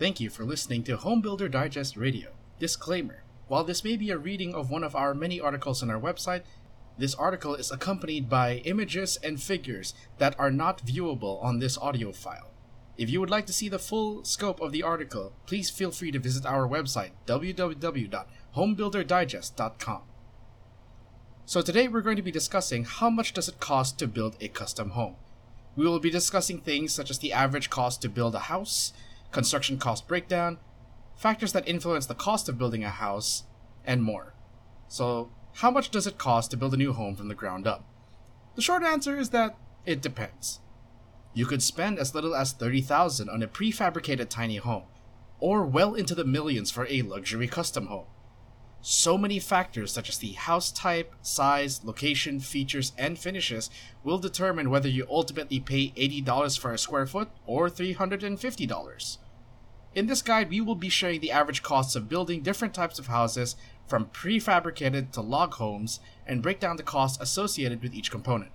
Thank you for listening to Homebuilder Digest Radio. Disclaimer While this may be a reading of one of our many articles on our website, this article is accompanied by images and figures that are not viewable on this audio file. If you would like to see the full scope of the article, please feel free to visit our website www.homebuilderdigest.com. So today we're going to be discussing how much does it cost to build a custom home. We will be discussing things such as the average cost to build a house, construction cost breakdown, factors that influence the cost of building a house, and more. So how much does it cost to build a new home from the ground up? The short answer is that it depends. You could spend as little as 30,000 on a prefabricated tiny home, or well into the millions for a luxury custom home. So many factors such as the house type, size, location, features, and finishes will determine whether you ultimately pay $80 for a square foot or $350. In this guide, we will be sharing the average costs of building different types of houses from prefabricated to log homes and break down the costs associated with each component.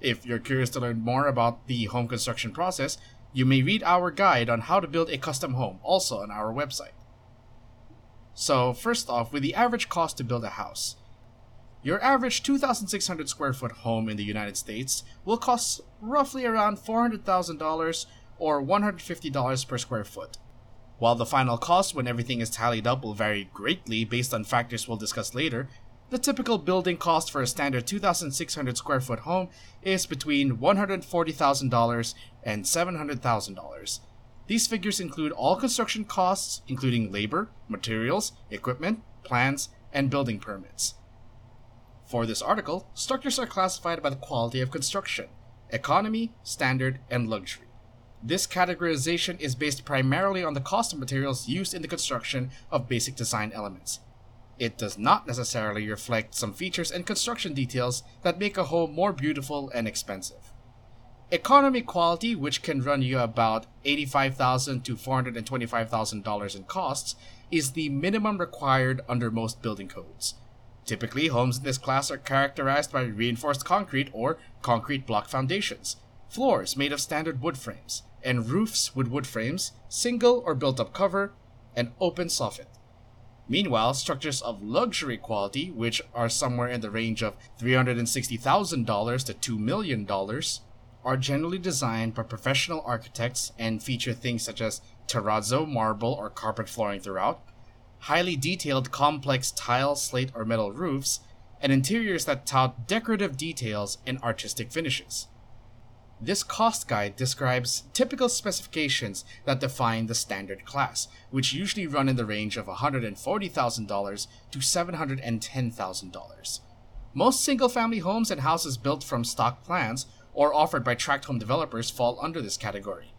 If you're curious to learn more about the home construction process, you may read our guide on how to build a custom home also on our website. So, first off, with the average cost to build a house, your average 2,600 square foot home in the United States will cost roughly around $400,000 or $150 per square foot. While the final cost when everything is tallied up will vary greatly based on factors we'll discuss later, the typical building cost for a standard 2,600 square foot home is between $140,000 and $700,000. These figures include all construction costs, including labor, materials, equipment, plans, and building permits. For this article, structures are classified by the quality of construction economy, standard, and luxury. This categorization is based primarily on the cost of materials used in the construction of basic design elements. It does not necessarily reflect some features and construction details that make a home more beautiful and expensive. Economy quality, which can run you about 85,000 to $425,000 in costs, is the minimum required under most building codes. Typically, homes in this class are characterized by reinforced concrete or concrete block foundations, floors made of standard wood frames, and roofs with wood frames, single or built up cover, and open soffit. Meanwhile, structures of luxury quality, which are somewhere in the range of $360,000 to $2 million, are generally designed by professional architects and feature things such as terrazzo, marble, or carpet flooring throughout, highly detailed complex tile, slate, or metal roofs, and interiors that tout decorative details and artistic finishes. This cost guide describes typical specifications that define the standard class, which usually run in the range of $140,000 to $710,000. Most single family homes and houses built from stock plans or offered by tract home developers fall under this category.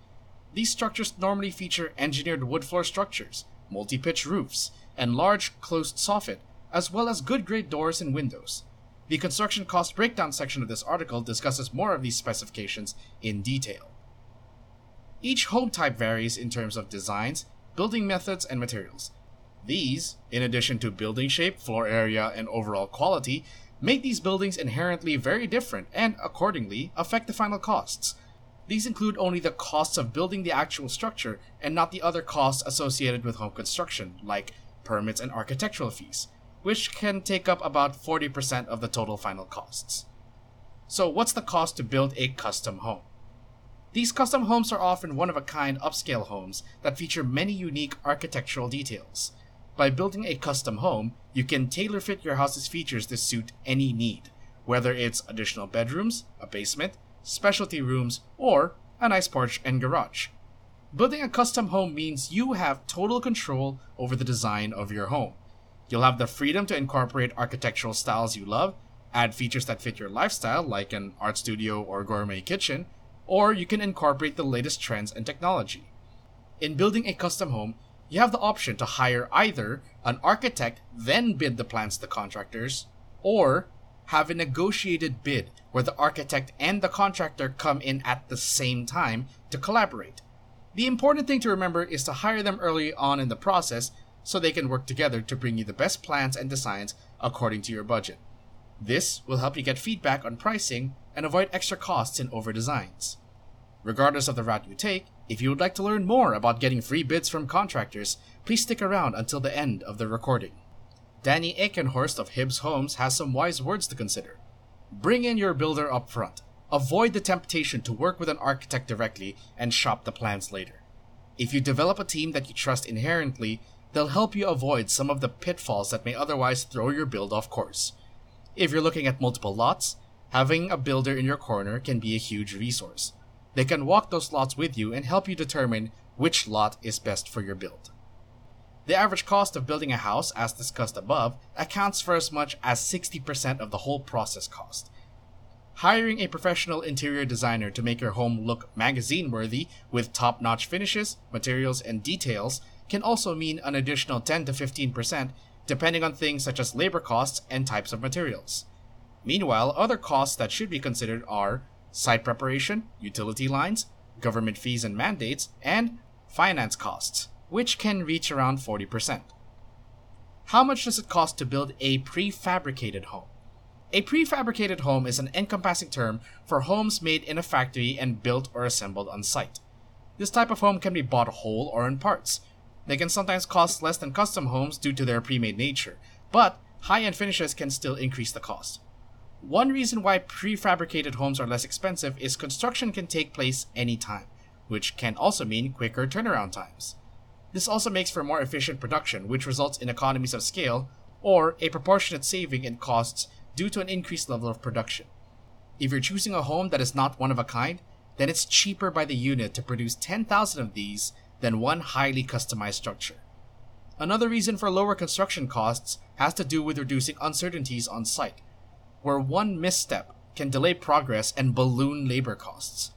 These structures normally feature engineered wood floor structures, multi pitch roofs, and large closed soffit, as well as good grade doors and windows. The construction cost breakdown section of this article discusses more of these specifications in detail. Each home type varies in terms of designs, building methods, and materials. These, in addition to building shape, floor area, and overall quality, make these buildings inherently very different and, accordingly, affect the final costs. These include only the costs of building the actual structure and not the other costs associated with home construction, like permits and architectural fees which can take up about 40% of the total final costs. So, what's the cost to build a custom home? These custom homes are often one of a kind upscale homes that feature many unique architectural details. By building a custom home, you can tailor fit your house's features to suit any need, whether it's additional bedrooms, a basement, specialty rooms, or a nice porch and garage. Building a custom home means you have total control over the design of your home. You'll have the freedom to incorporate architectural styles you love, add features that fit your lifestyle, like an art studio or gourmet kitchen, or you can incorporate the latest trends and technology. In building a custom home, you have the option to hire either an architect, then bid the plans to contractors, or have a negotiated bid where the architect and the contractor come in at the same time to collaborate. The important thing to remember is to hire them early on in the process so they can work together to bring you the best plans and designs according to your budget. This will help you get feedback on pricing and avoid extra costs in over designs. Regardless of the route you take, If you would like to learn more about getting free bids from contractors, please stick around until the end of the recording. Danny Eichenhorst of Hibbs Homes has some wise words to consider. Bring in your builder up front. Avoid the temptation to work with an architect directly and shop the plans later. If you develop a team that you trust inherently, they'll help you avoid some of the pitfalls that may otherwise throw your build off course. If you're looking at multiple lots, having a builder in your corner can be a huge resource. They can walk those lots with you and help you determine which lot is best for your build. The average cost of building a house, as discussed above, accounts for as much as 60% of the whole process cost. Hiring a professional interior designer to make your home look magazine worthy with top notch finishes, materials, and details can also mean an additional 10 to 15%, depending on things such as labor costs and types of materials. Meanwhile, other costs that should be considered are site preparation, utility lines, government fees and mandates, and finance costs, which can reach around 40%. How much does it cost to build a prefabricated home? A prefabricated home is an encompassing term for homes made in a factory and built or assembled on site. This type of home can be bought whole or in parts, they can sometimes cost less than custom homes due to their pre-made nature, but high-end finishes can still increase the cost. One reason why prefabricated homes are less expensive is construction can take place anytime, which can also mean quicker turnaround times. This also makes for more efficient production, which results in economies of scale or a proportionate saving in costs due to an increased level of production. If you're choosing a home that is not one of a kind, then it's cheaper by the unit to produce 10,000 of these than one highly customized structure. Another reason for lower construction costs has to do with reducing uncertainties on site, where one misstep can delay progress and balloon labor costs.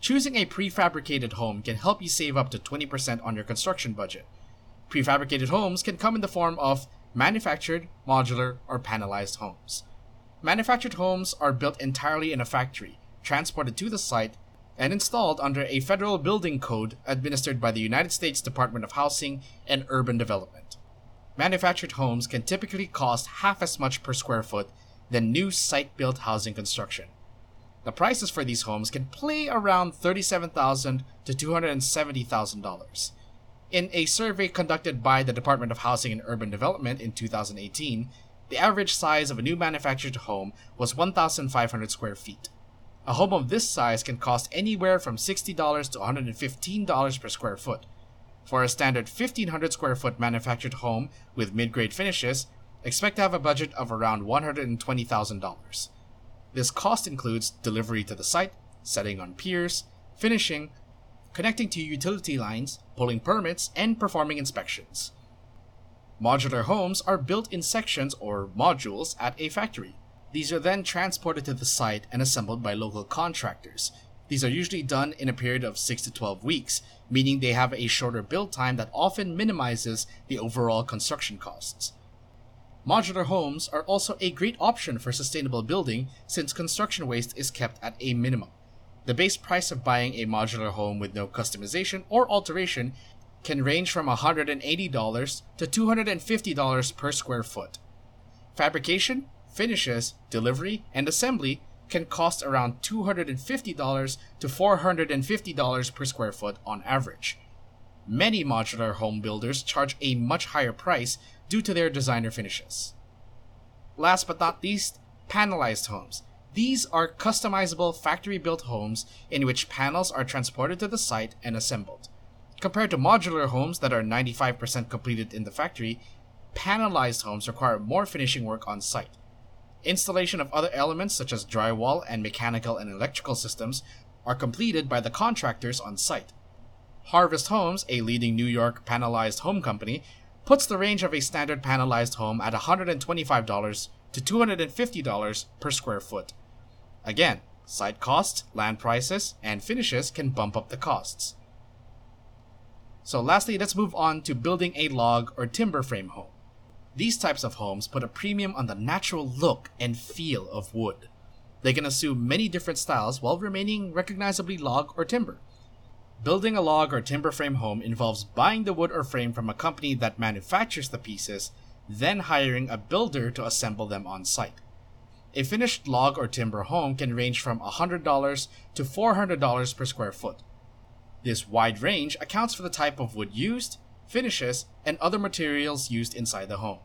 Choosing a prefabricated home can help you save up to 20% on your construction budget. Prefabricated homes can come in the form of manufactured, modular, or panelized homes. Manufactured homes are built entirely in a factory, transported to the site, and installed under a federal building code administered by the United States Department of Housing and Urban Development. Manufactured homes can typically cost half as much per square foot than new site built housing construction. The prices for these homes can play around 37,000 to $270,000. In a survey conducted by the Department of Housing and Urban Development in 2018, the average size of a new manufactured home was 1,500 square feet. A home of this size can cost anywhere from $60 to $115 per square foot. For a standard 1500 square foot manufactured home with mid grade finishes, expect to have a budget of around $120,000. This cost includes delivery to the site, setting on piers, finishing, connecting to utility lines, pulling permits, and performing inspections. Modular homes are built in sections or modules at a factory. These are then transported to the site and assembled by local contractors. These are usually done in a period of 6 to 12 weeks, meaning they have a shorter build time that often minimizes the overall construction costs. Modular homes are also a great option for sustainable building since construction waste is kept at a minimum. The base price of buying a modular home with no customization or alteration can range from $180 to $250 per square foot. Fabrication finishes, delivery, and assembly can cost around $250 to $450 per square foot on average. Many modular home builders charge a much higher price due to their designer finishes. Last but not least, panelized homes. These are customizable factory built homes in which panels are transported to the site and assembled. Compared to modular homes that are 95% completed in the factory, panelized homes require more finishing work on site. Installation of other elements such as drywall and mechanical and electrical systems are completed by the contractors on site. Harvest Homes, a leading New York panelized home company, puts the range of a standard panelized home at $125 to $250 per square foot. Again, site costs, land prices, and finishes can bump up the costs. So, lastly, let's move on to building a log or timber frame home. These types of homes put a premium on the natural look and feel of wood. They can assume many different styles while remaining recognizably log or timber. Building a log or timber frame home involves buying the wood or frame from a company that manufactures the pieces, then hiring a builder to assemble them on site. A finished log or timber home can range from $100 to $400 per square foot. This wide range accounts for the type of wood used, finishes, and other materials used inside the home.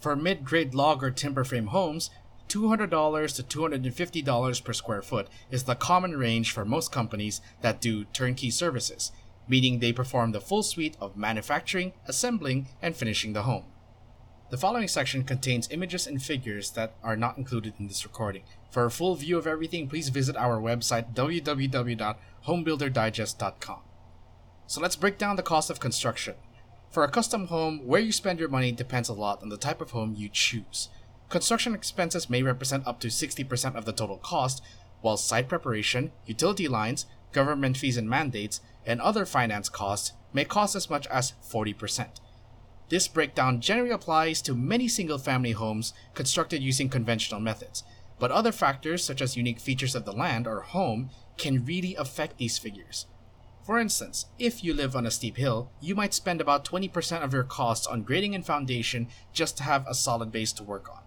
For mid grade log or timber frame homes, $200 to $250 per square foot is the common range for most companies that do turnkey services, meaning they perform the full suite of manufacturing, assembling, and finishing the home. The following section contains images and figures that are not included in this recording. For a full view of everything, please visit our website www.homebuilderdigest.com. So let's break down the cost of construction. For a custom home, where you spend your money depends a lot on the type of home you choose. Construction expenses may represent up to 60% of the total cost, while site preparation, utility lines, government fees and mandates, and other finance costs may cost as much as 40%. This breakdown generally applies to many single family homes constructed using conventional methods, but other factors such as unique features of the land or home can really affect these figures. For instance, if you live on a steep hill, you might spend about 20% of your costs on grading and foundation just to have a solid base to work on.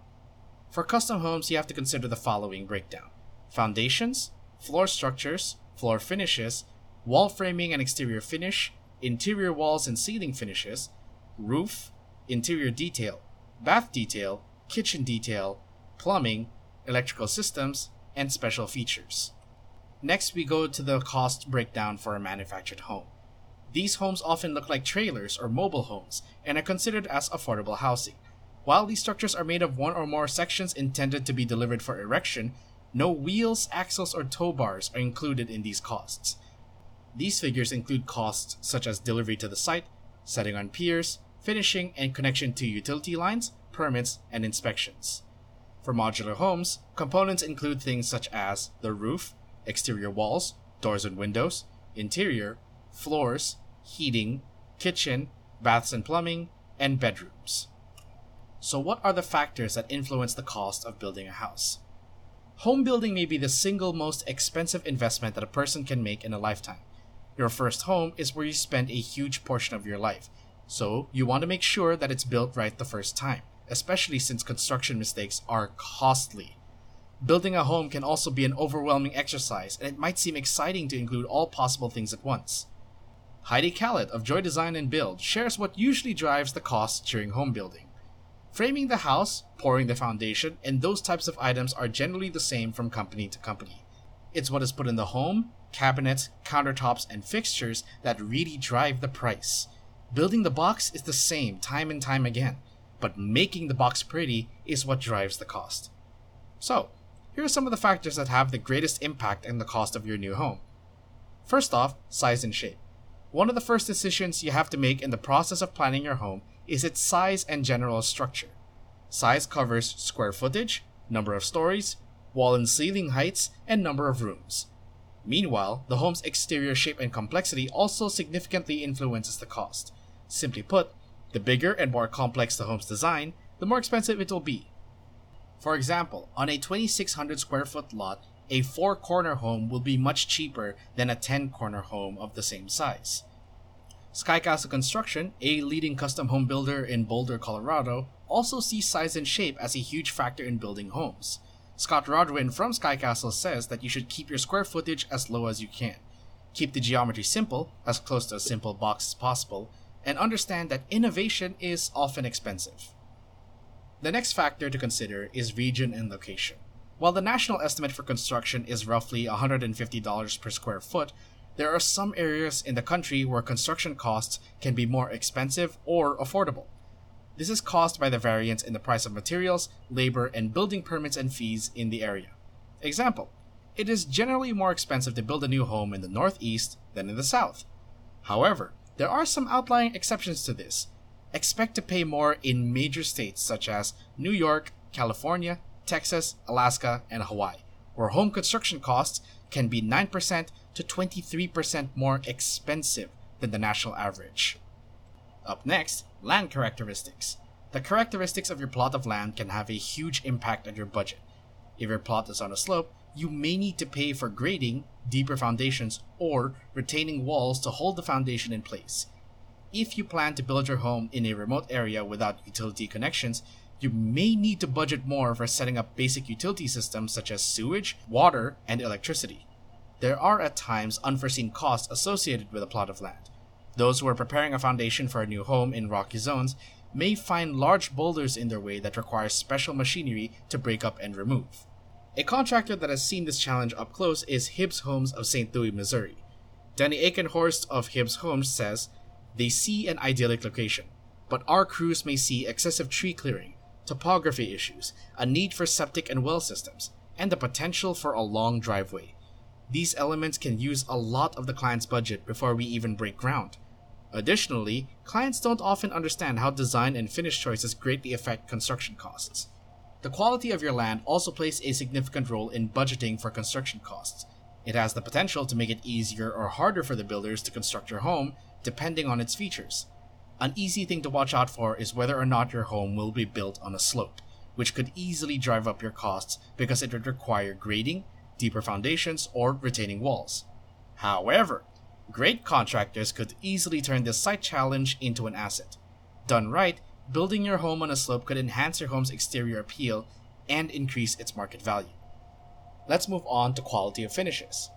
For custom homes, you have to consider the following breakdown foundations, floor structures, floor finishes, wall framing and exterior finish, interior walls and ceiling finishes, roof, interior detail, bath detail, kitchen detail, plumbing, electrical systems, and special features. Next, we go to the cost breakdown for a manufactured home. These homes often look like trailers or mobile homes and are considered as affordable housing. While these structures are made of one or more sections intended to be delivered for erection, no wheels, axles, or tow bars are included in these costs. These figures include costs such as delivery to the site, setting on piers, finishing, and connection to utility lines, permits, and inspections. For modular homes, components include things such as the roof, exterior walls, doors and windows, interior, floors, heating, kitchen, baths and plumbing, and bedrooms. So, what are the factors that influence the cost of building a house? Home building may be the single most expensive investment that a person can make in a lifetime. Your first home is where you spend a huge portion of your life, so you want to make sure that it's built right the first time, especially since construction mistakes are costly. Building a home can also be an overwhelming exercise, and it might seem exciting to include all possible things at once. Heidi Khaled of Joy Design and Build shares what usually drives the cost during home building. Framing the house, pouring the foundation, and those types of items are generally the same from company to company. It's what is put in the home, cabinets, countertops, and fixtures that really drive the price. Building the box is the same time and time again, but making the box pretty is what drives the cost. So, here are some of the factors that have the greatest impact in the cost of your new home. First off, size and shape. One of the first decisions you have to make in the process of planning your home is its size and general structure. Size covers square footage, number of stories, wall and ceiling heights, and number of rooms. Meanwhile, the home's exterior shape and complexity also significantly influences the cost. Simply put, the bigger and more complex the home's design, the more expensive it will be. For example, on a 2600 square foot lot, a 4 corner home will be much cheaper than a 10 corner home of the same size. Sky Castle Construction, a leading custom home builder in Boulder, Colorado, also sees size and shape as a huge factor in building homes. Scott Rodwin from Sky Castle says that you should keep your square footage as low as you can. Keep the geometry simple, as close to a simple box as possible, and understand that innovation is often expensive. The next factor to consider is region and location. While the national estimate for construction is roughly $150 per square foot, there are some areas in the country where construction costs can be more expensive or affordable. This is caused by the variance in the price of materials, labor, and building permits and fees in the area. Example It is generally more expensive to build a new home in the Northeast than in the South. However, there are some outlying exceptions to this. Expect to pay more in major states such as New York, California, Texas, Alaska, and Hawaii, where home construction costs can be 9% to 23% more expensive than the national average. Up next, land characteristics. The characteristics of your plot of land can have a huge impact on your budget. If your plot is on a slope, you may need to pay for grading, deeper foundations, or retaining walls to hold the foundation in place. If you plan to build your home in a remote area without utility connections, you may need to budget more for setting up basic utility systems such as sewage, water, and electricity. There are at times unforeseen costs associated with a plot of land. Those who are preparing a foundation for a new home in rocky zones may find large boulders in their way that require special machinery to break up and remove. A contractor that has seen this challenge up close is Hibbs Homes of St. Louis, Missouri. Danny Aikenhorst of Hibbs Homes says, They see an idyllic location, but our crews may see excessive tree clearing, topography issues, a need for septic and well systems, and the potential for a long driveway. These elements can use a lot of the client's budget before we even break ground. Additionally, clients don't often understand how design and finish choices greatly affect construction costs. The quality of your land also plays a significant role in budgeting for construction costs. It has the potential to make it easier or harder for the builders to construct your home, depending on its features. An easy thing to watch out for is whether or not your home will be built on a slope, which could easily drive up your costs because it would require grading, deeper foundations, or retaining walls. However, great contractors could easily turn this site challenge into an asset. Done right, building your home on a slope could enhance your home's exterior appeal and increase its market value. Let's move on to quality of finishes.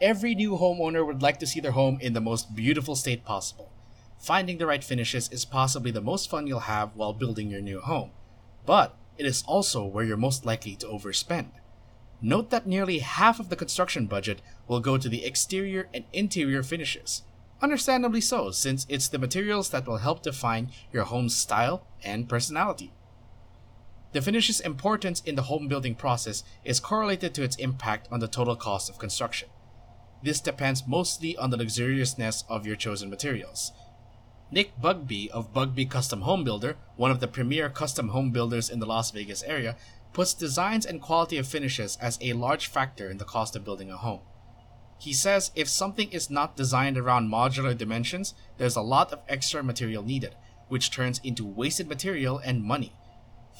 Every new homeowner would like to see their home in the most beautiful state possible. Finding the right finishes is possibly the most fun you'll have while building your new home, but it is also where you're most likely to overspend. Note that nearly half of the construction budget will go to the exterior and interior finishes. Understandably so, since it's the materials that will help define your home's style and personality. The finish's importance in the home building process is correlated to its impact on the total cost of construction. This depends mostly on the luxuriousness of your chosen materials. Nick Bugbee of Bugbee Custom Home Builder, one of the premier custom home builders in the Las Vegas area, puts designs and quality of finishes as a large factor in the cost of building a home. He says if something is not designed around modular dimensions, there's a lot of extra material needed, which turns into wasted material and money.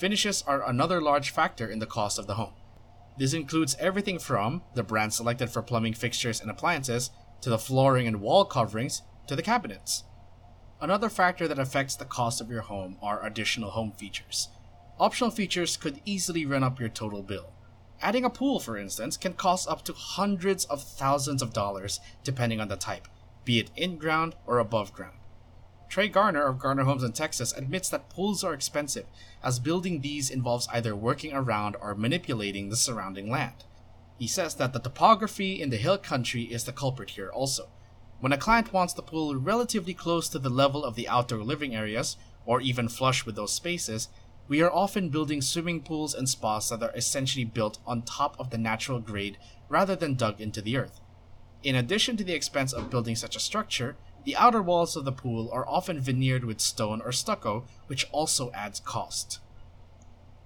Finishes are another large factor in the cost of the home. This includes everything from the brand selected for plumbing fixtures and appliances, to the flooring and wall coverings, to the cabinets. Another factor that affects the cost of your home are additional home features. Optional features could easily run up your total bill. Adding a pool, for instance, can cost up to hundreds of thousands of dollars depending on the type, be it in ground or above ground. Trey Garner of Garner Homes in Texas admits that pools are expensive, as building these involves either working around or manipulating the surrounding land. He says that the topography in the hill country is the culprit here also. When a client wants the pool relatively close to the level of the outdoor living areas, or even flush with those spaces, we are often building swimming pools and spas that are essentially built on top of the natural grade rather than dug into the earth. In addition to the expense of building such a structure, the outer walls of the pool are often veneered with stone or stucco, which also adds cost.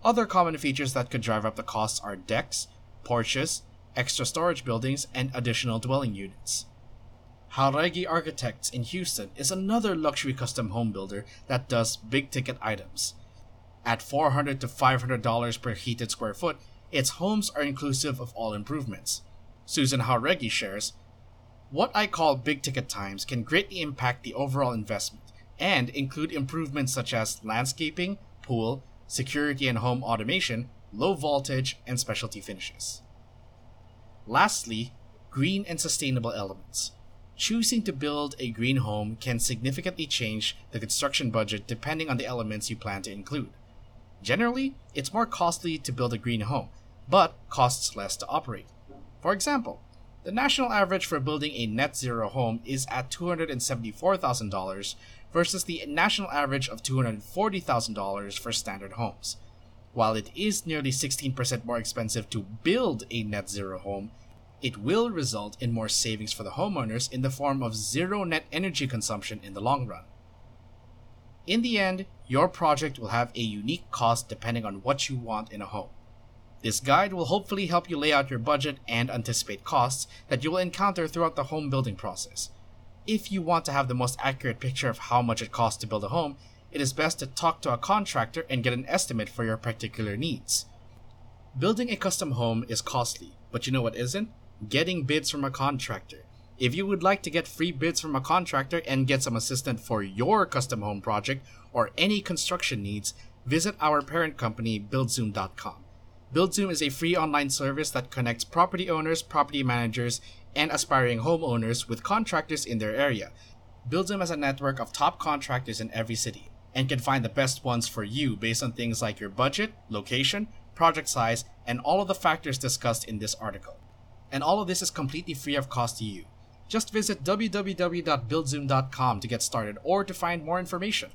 Other common features that could drive up the costs are decks, porches, extra storage buildings, and additional dwelling units. Jauregui Architects in Houston is another luxury custom home builder that does big ticket items. At 400 to $500 per heated square foot, its homes are inclusive of all improvements. Susan Jauregui shares, What I call big ticket times can greatly impact the overall investment and include improvements such as landscaping, pool, security and home automation, low voltage, and specialty finishes. Lastly, green and sustainable elements. Choosing to build a green home can significantly change the construction budget depending on the elements you plan to include. Generally, it's more costly to build a green home, but costs less to operate. For example, the national average for building a net zero home is at $274,000 versus the national average of $240,000 for standard homes. While it is nearly 16% more expensive to build a net zero home, it will result in more savings for the homeowners in the form of zero net energy consumption in the long run. In the end, your project will have a unique cost depending on what you want in a home. This guide will hopefully help you lay out your budget and anticipate costs that you will encounter throughout the home building process. If you want to have the most accurate picture of how much it costs to build a home, it is best to talk to a contractor and get an estimate for your particular needs. Building a custom home is costly, but you know what isn't? Getting bids from a contractor. If you would like to get free bids from a contractor and get some assistance for your custom home project or any construction needs, visit our parent company, BuildZoom.com. BuildZoom is a free online service that connects property owners, property managers, and aspiring homeowners with contractors in their area. BuildZoom has a network of top contractors in every city and can find the best ones for you based on things like your budget, location, project size, and all of the factors discussed in this article. And all of this is completely free of cost to you. Just visit www.buildzoom.com to get started or to find more information.